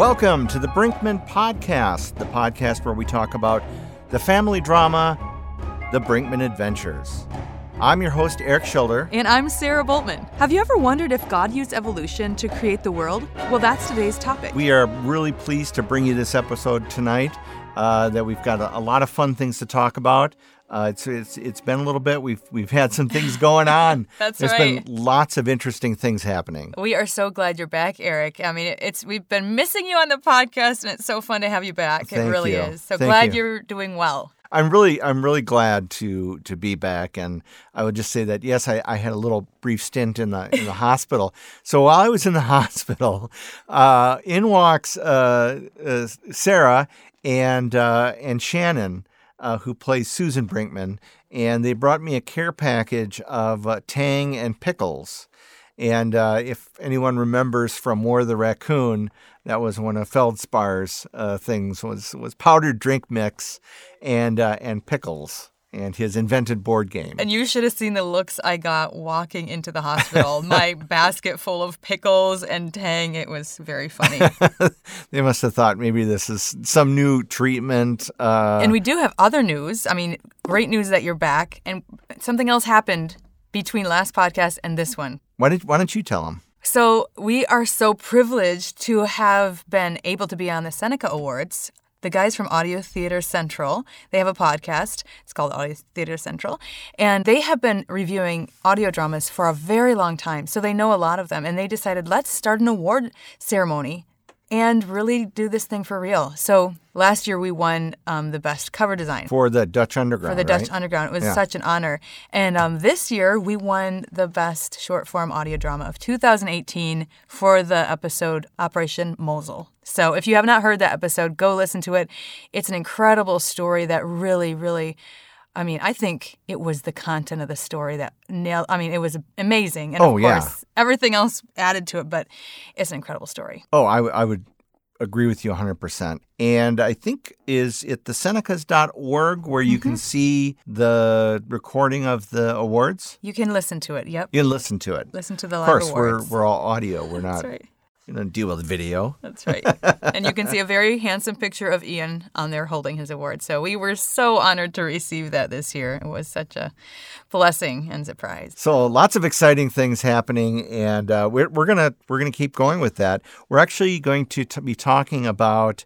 Welcome to the Brinkman Podcast, the podcast where we talk about the family drama, The Brinkman Adventures. I'm your host, Eric Schilder. And I'm Sarah Boltman. Have you ever wondered if God used evolution to create the world? Well, that's today's topic. We are really pleased to bring you this episode tonight. Uh, that we've got a, a, lot of fun things to talk about. Uh, it's, it's it's been a little bit. We've we've had some things going on. That's There's right. been lots of interesting things happening. We are so glad you're back, Eric. I mean, it's we've been missing you on the podcast, and it's so fun to have you back. Thank it really you. is. So Thank glad you. are doing well. I'm really I'm really glad to to be back, and I would just say that yes, I, I had a little brief stint in the in the hospital. So while I was in the hospital, uh, in walks uh, uh, Sarah and uh, and Shannon, uh, who plays Susan Brinkman, and they brought me a care package of uh, Tang and pickles. And uh, if anyone remembers from War of the Raccoon, that was one of Feldspar's uh, things was was powdered drink mix and uh, and pickles and his invented board game. And you should have seen the looks I got walking into the hospital. My basket full of pickles and tang. It was very funny. they must have thought maybe this is some new treatment. Uh, and we do have other news. I mean, great news that you're back. And something else happened between last podcast and this one. why did why don't you tell them? So, we are so privileged to have been able to be on the Seneca Awards. The guys from Audio Theater Central, they have a podcast. It's called Audio Theater Central. And they have been reviewing audio dramas for a very long time. So they know a lot of them. And they decided, let's start an award ceremony and really do this thing for real. So last year we won um, the best cover design For the Dutch Underground. for the Dutch? Underground. It was Yeah. such an honor. And um, this year, we won the best short form audio drama of 2018 for the episode Operation Mosul. So if you have not heard that episode, go listen to it. It's an incredible story that really, really. I mean, I think it was the content of the story that nailed. I mean, it was amazing, and Oh, of yeah. course, everything else added to it. But it's an incredible story. Oh, I, w- I would agree with you 100%. And I think is it the senecas.org where you Mm-hmm. can see the recording of the awards? You can listen to it. Yep, You can listen to it. listen to the Of course, we're, we're all audio. We're not That's right. You know, deal with video. That's right. and you can see a very handsome picture of Ian on there holding his award. So we were so honored to receive that this year. It was such a blessing and surprise. So lots of exciting things happening, and uh, we're, we're gonna we're gonna keep going with that. We're actually going to t- be talking about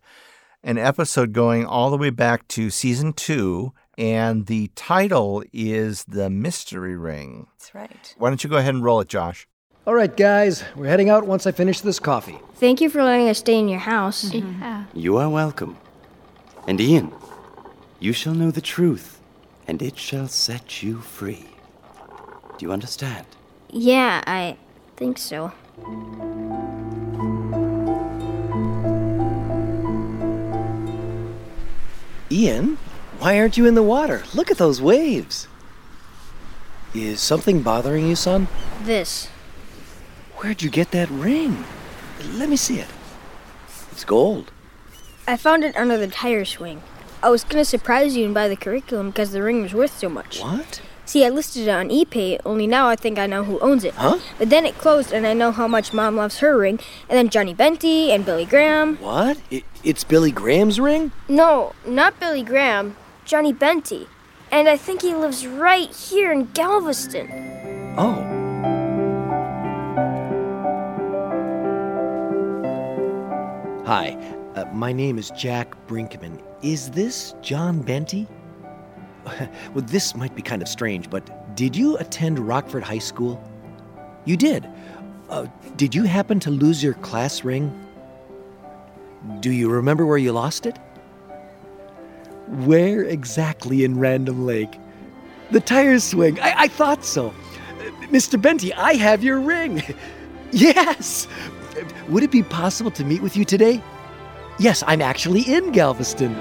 an episode going all the way back to season two, and the title is the Mystery Ring. That's right. Why don't you go ahead and roll it, Josh? All right, guys, we're heading out once I finish this coffee. Thank you for letting us stay in your house. Mm-hmm. You are welcome. And Ian, you shall know the truth, and it shall set you free. Do you understand? Yeah, I think so. Ian, why aren't you in the water? Look at those waves. Is something bothering you, son? This. Where'd you get that ring? Let me see it. It's gold. I found it under the tire swing. I was gonna surprise you and buy the curriculum because the ring was worth so much. What? See, I listed it on eBay, only now I think I know who owns it. Huh? But then it closed and I know how much Mom loves her ring, and then Johnny Benty and Billy Graham. What? It, it's Billy Graham's ring? No, not Billy Graham, Johnny Benty. And I think he lives right here in Galveston. Oh. Hi, uh, my name is Jack Brinkman. Is this John Benty? well, this might be kind of strange, but did you attend Rockford High School? You did. Uh, did you happen to lose your class ring? Do you remember where you lost it? Where exactly in Random Lake? The tire swing. I, I thought so. Uh, Mr. Benty, I have your ring. yes. Would it be possible to meet with you today? Yes, I'm actually in Galveston.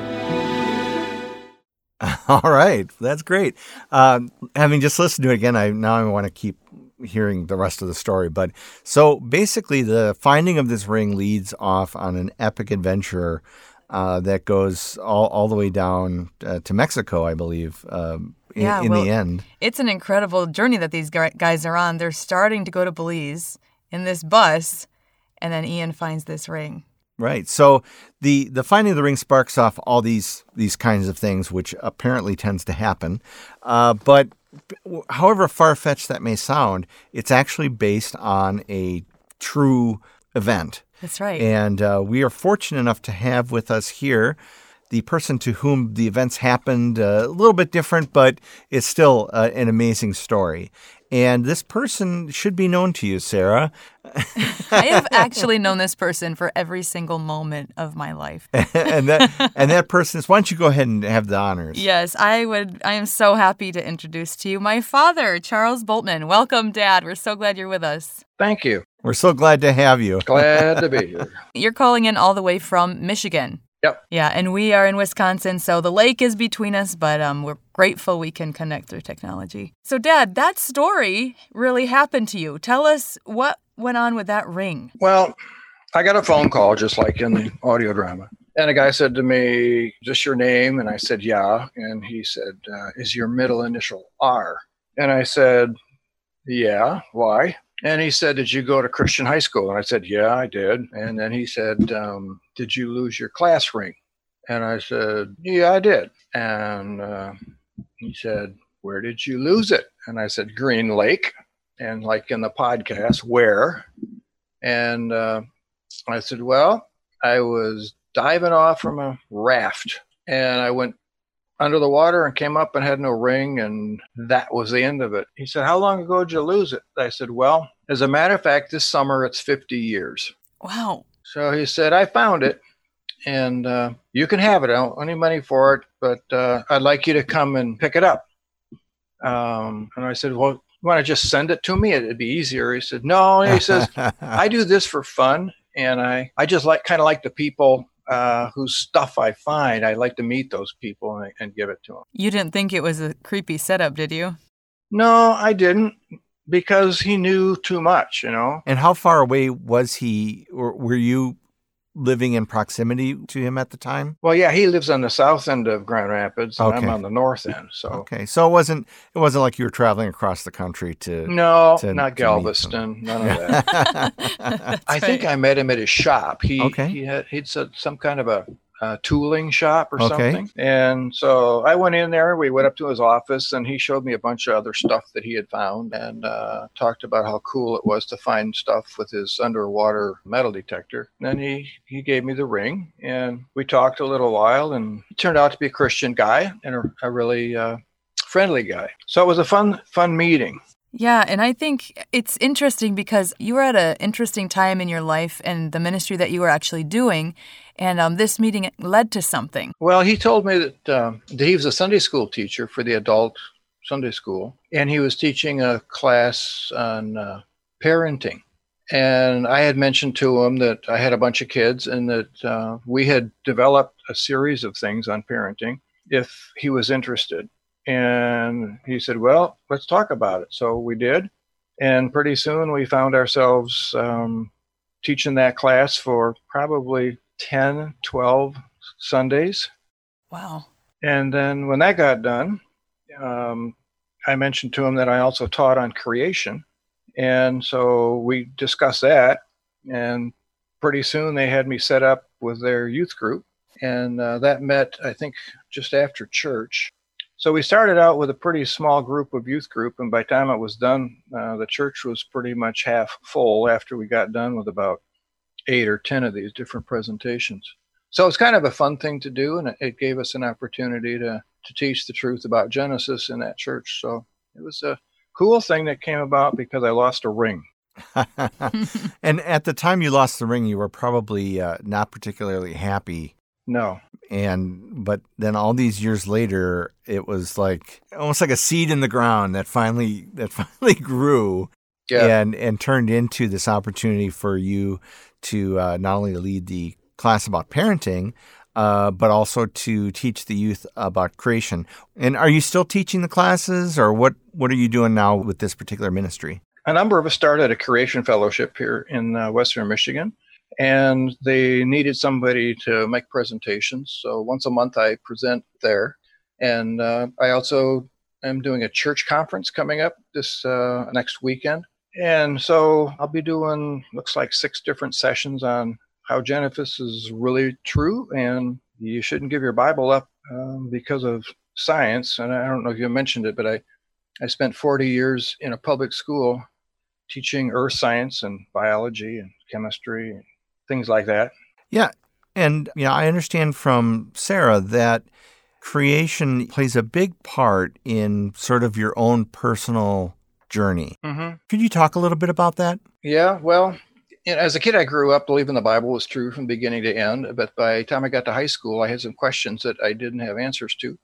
All right, that's great. Um, having just listened to it again, I now I want to keep hearing the rest of the story. But so basically, the finding of this ring leads off on an epic adventure uh, that goes all, all the way down uh, to Mexico, I believe. Um, in, Yeah, in well- the end, It's an incredible journey that these guys are on. They're starting to go to Belize in this bus, and then Ian finds this ring. Right. So the the finding of the ring sparks off all these these kinds of things, which apparently tends to happen. Uh, but however far fetched that may sound, it's actually based on a true event. That's right. And uh, we are fortunate enough to have with us here the person to whom the events happened uh, a little bit different, but it's still uh, an amazing story. And this person should be known to you, Sarah. I have actually known this person for every single moment of my life. and that and that person is why don't you go ahead and have the honors? Yes, I would I am so happy to introduce to you my father, Charles Boltman. Welcome, Dad. We're so glad you're with us. Thank you. We're so glad to have you. Glad to be here. You're calling in all the way from Michigan. Yep. Yeah, and we are in Wisconsin, so the lake is between us, but um, we're grateful we can connect through technology. So, Dad, that story really happened to you. Tell us what went on with that ring. Well, I got a phone call just like in the audio drama. And a guy said to me, Just your name? And I said, Yeah. And he said, uh, Is your middle initial R? And I said, Yeah. Why? And he said, Did you go to Christian high school? And I said, Yeah, I did. And then he said, um, Did you lose your class ring? And I said, Yeah, I did. And uh, he said, Where did you lose it? And I said, Green Lake. And like in the podcast, where? And uh, I said, Well, I was diving off from a raft and I went under the water and came up and had no ring and that was the end of it. He said how long ago did you lose it? I said well as a matter of fact this summer it's 50 years. Wow. so he said i found it and uh, you can have it. I don't want any money for it but uh, i'd like you to come and pick it up. Um, and i said well you want to just send it to me? It'd be easier. He said no. He says i do this for fun and i i just like kind of like the people uh, whose stuff I find, I like to meet those people and, and give it to them. You didn't think it was a creepy setup, did you? No, I didn't because he knew too much, you know. And how far away was he, or were you living in proximity to him at the time? Well, yeah, he lives on the south end of Grand Rapids, and Okay. I'm on the north end. So Okay, so it wasn't it wasn't like you were traveling across the country to. no, to- not to Galveston, none of that. That's I think. I met him at his shop. He Okay. he had he'd said some kind of a, uh tooling shop or Okay. something. And so I went in there. We went up to his office, and he showed me a bunch of other stuff that he had found, and uh, talked about how cool it was to find stuff with his underwater metal detector. And then he he gave me the ring, and we talked a little while, and he turned out to be a Christian guy and a, a really uh, friendly guy. So it was a fun fun meeting. Yeah, and I think it's interesting because you were at an interesting time in your life and the ministry that you were actually doing, and um, this meeting led to something. Well, he told me that, um, that he was a Sunday school teacher for the adult Sunday school, and he was teaching a class on uh, parenting. And I had mentioned to him that I had a bunch of kids and that uh, we had developed a series of things on parenting if he was interested. And he said, Well, let's talk about it. So we did. And pretty soon we found ourselves um, teaching that class for probably 10, 12 Sundays. Wow. And then when that got done, um, I mentioned to him that I also taught on creation. And so we discussed that. And pretty soon they had me set up with their youth group. And uh, that met, I think, just after church. So we started out with a pretty small group of youth group. And by the time it was done, uh, the church was pretty much half full after we got done with about eight or 10 of these different presentations. So it's kind of a fun thing to do, and it, it gave us an opportunity to to teach the truth about Genesis in that church. So it was a cool thing that came about because I lost a ring. and at the time you lost the ring, you were probably uh, not particularly happy. No, And but then all these years later, it was like almost like a seed in the ground that finally that finally grew yeah, and and turned into this opportunity for you to uh, not only lead the class about parenting, uh, but also to teach the youth about creation. And are you still teaching the classes, or what? What are you doing now with this particular ministry? a number of us started a creation fellowship here in uh, Western Michigan, and they needed somebody to make presentations. So once a month, I present there, and uh, I also am doing a church conference coming up this uh, next weekend. And so I'll be doing looks like six different sessions on how Genesis is really true, and you shouldn't give your Bible up um, because of science. And I don't know if you mentioned it, but I, I spent 40 years in a public school teaching earth science and biology and chemistry and things like that. Yeah. And know, I understand from Sarah that creation plays a big part in sort of your own personal journey. Mm-hmm. Could you talk a little bit about that? Yeah, well, as a kid, I grew up believing the Bible was true from beginning to end. But by the time I got to high school, I had some questions that I didn't have answers to.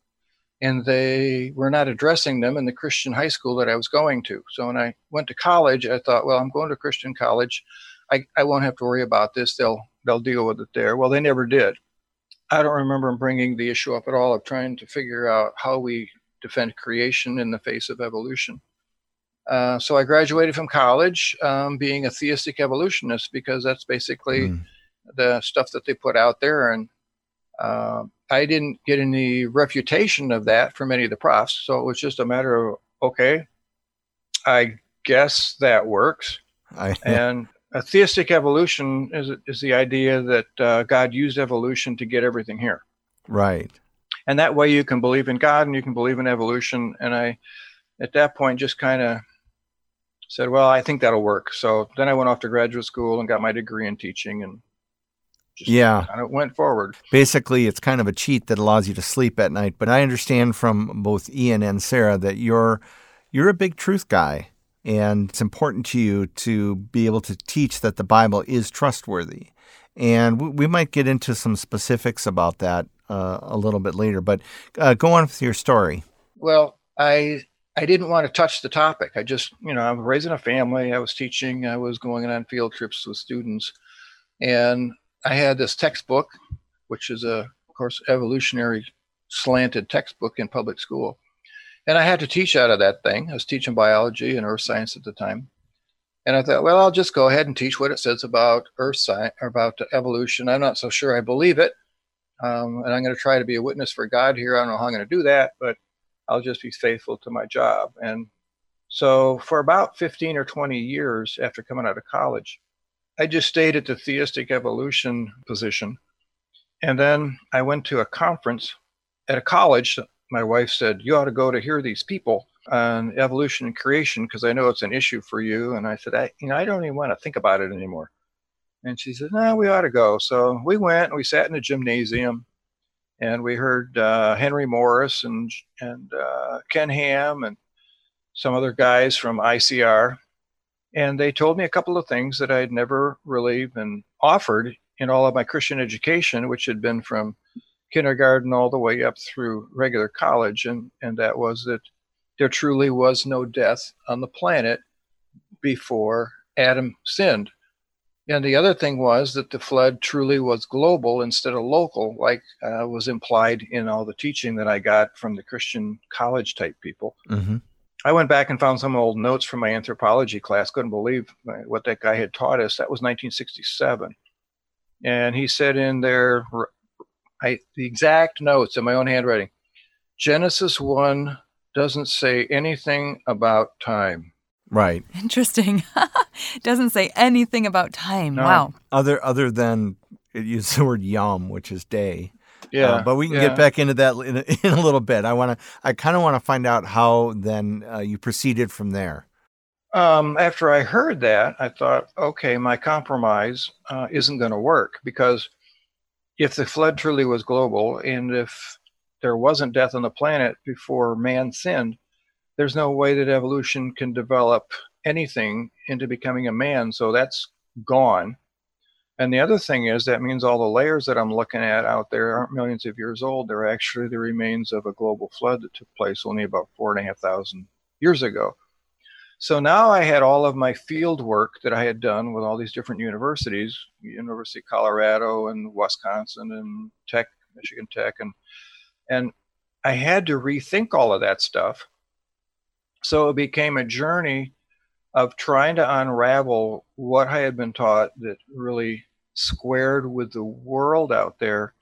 And they were not addressing them in the Christian high school that I was going to. So when I went to college, I thought, well, I'm going to Christian college. I, I won't have to worry about this. They'll they'll deal with it there. Well, they never did. I don't remember bringing the issue up at all of trying to figure out how we defend creation in the face of evolution. Uh, so I graduated from college um, being a theistic evolutionist because that's basically mm. the stuff that they put out there. And uh, I didn't get any refutation of that from any of the profs. So it was just a matter of, okay, I guess that works. I, and a theistic evolution is, is the idea that uh, God used evolution to get everything here. Right. And that way you can believe in God and you can believe in evolution. And I, at that point, just kind of said, well, I think that'll work. So then I went off to graduate school and got my degree in teaching and just yeah. kind of went forward. Basically, it's kind of a cheat that allows you to sleep at night. But I understand from both Ian and Sarah that you're you're a big truth guy, and it's important to you to be able to teach that the Bible is trustworthy. And we, we might get into some specifics about that uh, a little bit later. But uh, go on with your story. Well, I I didn't want to touch the topic. I just, you know, I was raising a family, I was teaching, I was going on field trips with students. And I had this textbook, which is a, of course, evolutionary slanted textbook in public school. And I had to teach out of that thing. I was teaching biology and earth science at the time. And I thought, well, I'll just go ahead and teach what it says about earth science, about evolution. I'm not so sure I believe it. Um, and I'm going to try to be a witness for God here. I don't know how I'm going to do that, but I'll just be faithful to my job. And so for about 15 or 20 years after coming out of college, I just stayed at the theistic evolution position. And then I went to a conference at a college. My wife said, You ought to go to hear these people on evolution and creation because I know it's an issue for you. And I said, I, you know, I don't even want to think about it anymore. And she said, No, we ought to go. So we went and we sat in a gymnasium and we heard uh, Henry Morris and and uh, Ken Ham and some other guys from ICR, and they told me a couple of things that I'd never really been offered in all of my Christian education, which had been from kindergarten all the way up through regular college, and and that was that there truly was no death on the planet before Adam sinned. And the other thing was that the flood truly was global instead of local, like uh, was implied in all the teaching that I got from the Christian college type people. Mm-hmm. I went back and found some old notes from my anthropology class. Couldn't believe what that guy had taught us. That was 1967. And he said in there, I, the exact notes in my own handwriting Genesis 1 doesn't say anything about time. Right. Interesting. Doesn't say anything about time. No. Wow. Other other than it uses the word yom, which is day. Yeah. Uh, but we can yeah. get back into that in a, in a little bit. I want to. I kind of want to find out how then uh, you proceeded from there. Um, after I heard that, I thought, okay, my compromise uh, isn't going to work because if the flood truly was global and if there wasn't death on the planet before man sinned, there's no way that evolution can develop anything into becoming a man. So that's gone. And the other thing is that means all the layers that I'm looking at out there aren't millions of years old. They're actually the remains of a global flood that took place only about four and a half thousand years ago. So now I had all of my field work that I had done with all these different universities, University of Colorado and Wisconsin and Tech, Michigan Tech, and and I had to rethink all of that stuff so it became a journey of trying to unravel what I had been taught that really squared with the world out there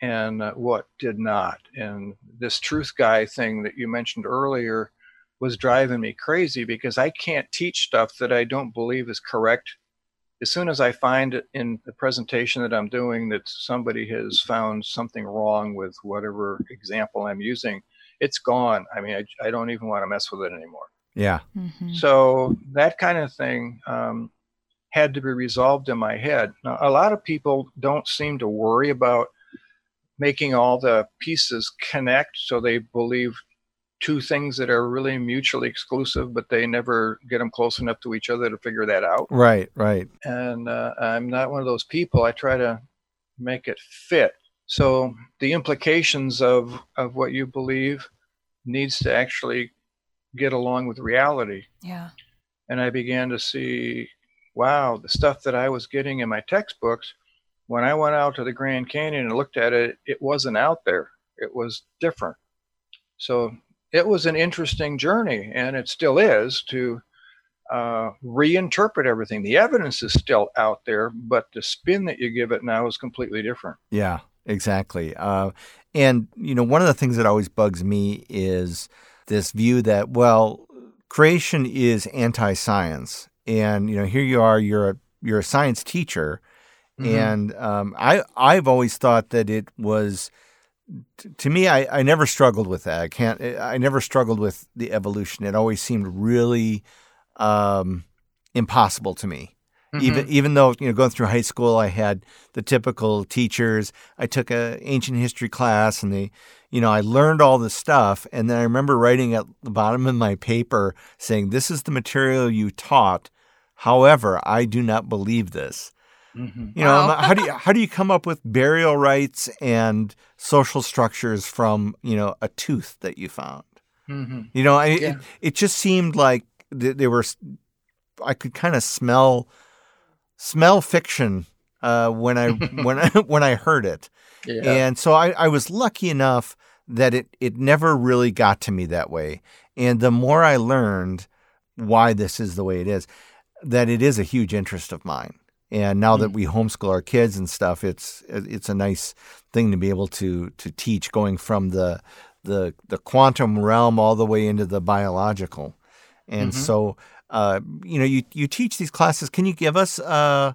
and what did not. And this truth guy thing that you mentioned earlier was driving me crazy because I can't teach stuff that I don't believe is correct as soon as I find in the presentation that I'm doing that somebody has found something wrong with whatever example I'm using, it's gone. I mean, I, I don't even want to mess with it anymore. Yeah. Mhm. So that kind of thing um, had to be resolved in my head. Now, a lot of people don't seem to worry about making all the pieces connect, so they believe two things that are really mutually exclusive, but they never get them close enough to each other to figure that out. Right. Right. And uh, I'm not one of those people. I try to make it fit. So the implications of of what you believe needs to actually get along with reality Yeah. and I began to see, wow, the stuff that I was getting in my textbooks, when I went out to the Grand Canyon and looked at it, it wasn't out there. It was different. So it was an interesting journey, and it still is to uh, reinterpret everything. The evidence is still out there, but the spin that you give it now is completely different. Yeah, exactly. Uh, and, you know, one of the things that always bugs me is this view that, well, creation is anti science. And, you know, here you are, you're a, you're a science teacher. Mhm. And um, I, I've always thought that it was, t- to me, I, I never struggled with that. I can't, I never struggled with the evolution. It always seemed really um, impossible to me even even though you know going through high school I had the typical teachers I took a ancient history class and they you know I learned all this stuff and then I remember writing at the bottom of my paper saying this is the material you taught however I do not believe this Mhm. you know Wow. how do you how do you come up with burial rites and social structures from you know a tooth that you found Mhm. you know, I, Yeah. it, it just seemed like th- they were. I could kind of smell smell fiction uh, when I when I, when I heard it, Yeah. and so I, I was lucky enough that it it never really got to me that way. And the more I learned why this is the way it is, that it is a huge interest of mine. And now that we homeschool our kids and stuff, it's it's a nice thing to be able to to teach, going from the the the quantum realm all the way into the biological. And so, uh, you know, you you teach these classes. Can you give us uh,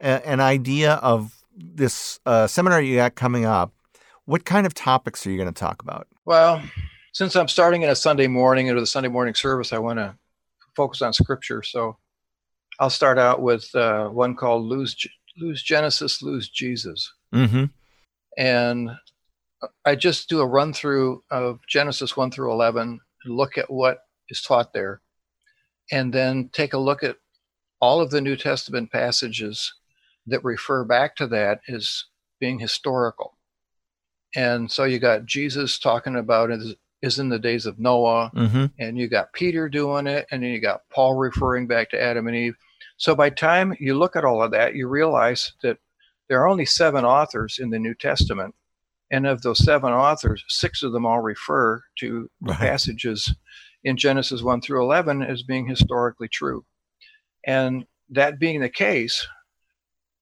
a, an idea of this uh, seminar you got coming up? What kind of topics are you going to talk about? Well, since I'm starting in a Sunday morning into the Sunday morning service, I want to focus on scripture. So I'll start out with uh, one called Lose, Lose Genesis, Lose Jesus. Mm-hmm. And I just do a run through of Genesis 1 through 11, look at what is taught there, and then take a look at all of the New Testament passages that refer back to that as being historical. And so you got Jesus talking about it is, is in the days of Noah, Mm-hmm. and you got Peter doing it, and then you got Paul referring back to Adam and Eve. So by time you look at all of that, you realize that there are only seven authors in the New Testament, and of those seven authors, six of them all refer to Right. passages in Genesis 1 through 11 as being historically true. And that being the case,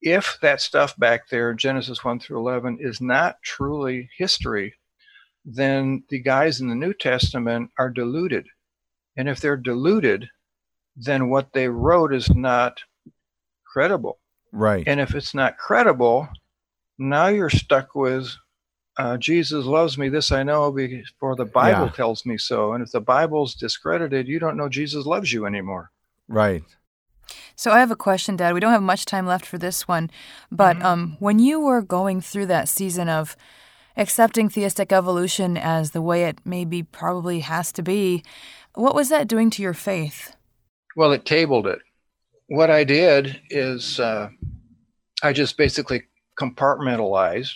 if that stuff back there, Genesis 1 through 11, is not truly history, then the guys in the New Testament are deluded. And if they're deluded, then what they wrote is not credible. Right. And if it's not credible, now you're stuck with uh, Jesus loves me. This I know because for the Bible Yeah. tells me so. And if the Bible's discredited, you don't know Jesus loves you anymore. right. So I have a question, Dad. We don't have much time left for this one, but Mm-hmm. um, when you were going through that season of accepting theistic evolution as the way it maybe probably has to be, what was that doing to your faith? Well, it tabled it. What I did is uh, I just basically compartmentalized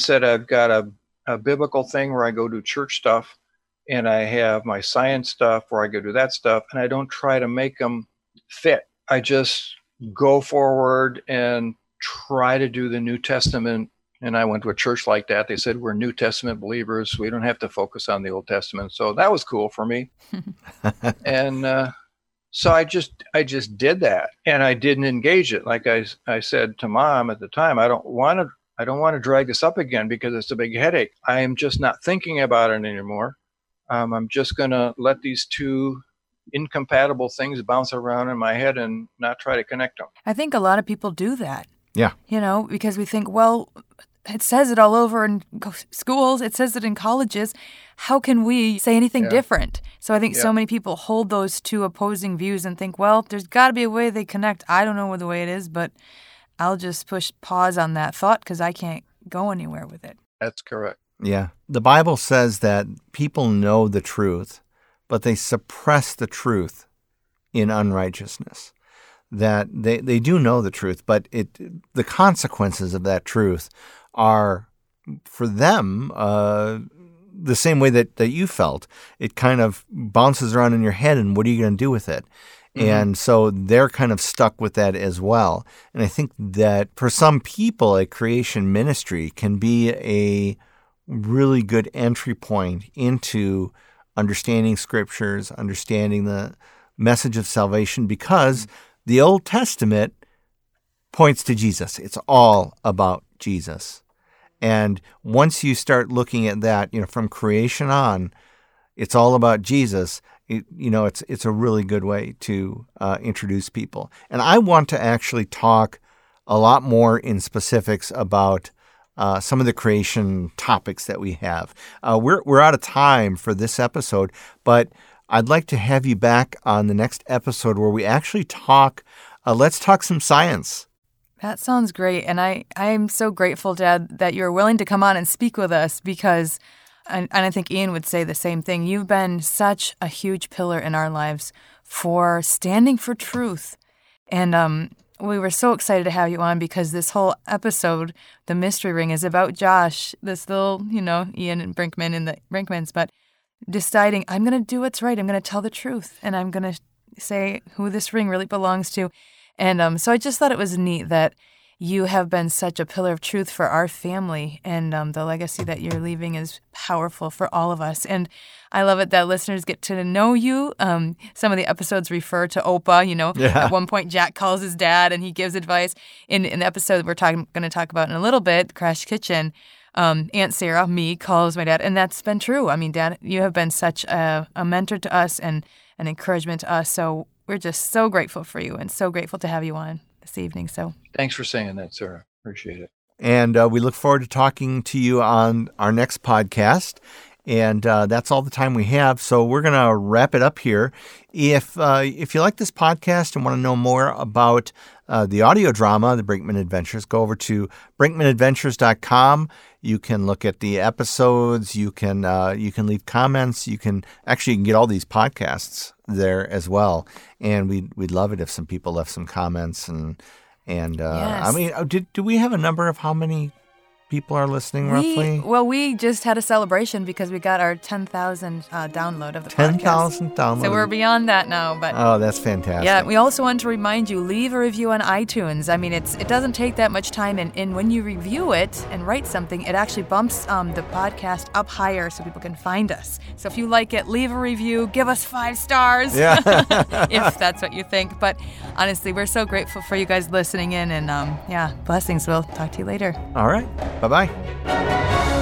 said I've got a, a biblical thing where I go do church stuff, and I have my science stuff where I go do that stuff, and I don't try to make them fit. I just go forward and try to do the New Testament. And I went to a church like that. They said we're New Testament believers. We don't have to focus on the Old Testament. So that was cool for me. and uh, so I just I just did that, and I didn't engage it. Like I I said to mom at the time, I don't want to I don't want to drag this up again because it's a big headache. I am just not thinking about it anymore. Um, I'm just gonna let these two incompatible things bounce around in my head and not try to connect them. I think a lot of people do that. Yeah. You know, because we think, well, it says it all over in schools, it says it in colleges. How can we say anything Yeah. different? So I think Yeah. so many people hold those two opposing views and think, well, there's got to be a way they connect. I don't know what the way it is, but I'll just push pause on that thought because I can't go anywhere with it. That's correct. Yeah. The Bible says that people know the truth, but they suppress the truth in unrighteousness. That they, they do know the truth, but it the consequences of that truth are for them uh, the same way that, that you felt. It kind of bounces around in your head, and what are you going to do with it? Mm-hmm. And so they're kind of stuck with that as well. And I think that for some people, a creation ministry can be a really good entry point into understanding scriptures, understanding the message of salvation, because mm-hmm. the Old Testament points to Jesus. It's all about Jesus. And once you start looking at that, you know, from creation on, it's all about Jesus. It, you know, it's it's a really good way to uh, introduce people. And I want to actually talk a lot more in specifics about uh, some of the creation topics that we have. Uh, we're we're out of time for this episode, but I'd like to have you back on the next episode where we actually talk. Uh, let's talk some science. That sounds great. And I, I am so grateful, Dad, that you're willing to come on and speak with us because, and, and I think Ian would say the same thing. You've been such a huge pillar in our lives for standing for truth. And um, we were so excited to have you on because this whole episode, The Mystery Ring, is about Josh, this little, you know, Ian and Brinkman and the Brinkmans, but deciding, I'm going to do what's right. I'm going to tell the truth. And I'm going to say who this ring really belongs to. And um, so I just thought it was neat that you have been such a pillar of truth for our family, and um, the legacy that you're leaving is powerful for all of us. And I love it that listeners get to know you. Um, some of the episodes refer to Opa. You know, Yeah. at one point Jack calls his dad and he gives advice. In in the episode we're talking going to talk about in a little bit, Crash Kitchen. Um, Aunt Sarah, me, calls my dad, and that's been true. I mean, Dad, you have been such a, a mentor to us and an encouragement to us. So we're just so grateful for you and so grateful to have you on this evening. So Thanks for saying that, Sarah. Appreciate it. And uh, we look forward to talking to you on our next podcast. And uh, that's all the time we have. So we're going to wrap it up here. If uh, if you like this podcast and want to know more about uh, the audio drama, The Brinkman Adventures, go over to brinkmanadventures.com. You can look at the episodes. You can uh, you can leave comments. You can actually you can get all these podcasts there as well. And we'd we'd love it if some people left some comments and and uh, I mean, uh, did do we have a number of how many people are listening roughly? we well we just had a celebration because we got our 10,000 uh, download of the Ten podcast. thousand downloads. So we're beyond that now, but oh, that's fantastic. Yeah, we also want to remind you leave a review on iTunes. I mean, it's it doesn't take that much time, and, and when you review it and write something, it actually bumps um, the podcast up higher so people can find us. So if you like it, leave a review, give us five stars, Yeah. if that's what you think. But honestly, we're so grateful for you guys listening in, and um, yeah, blessings. We'll talk to you later. All right. Bye bye.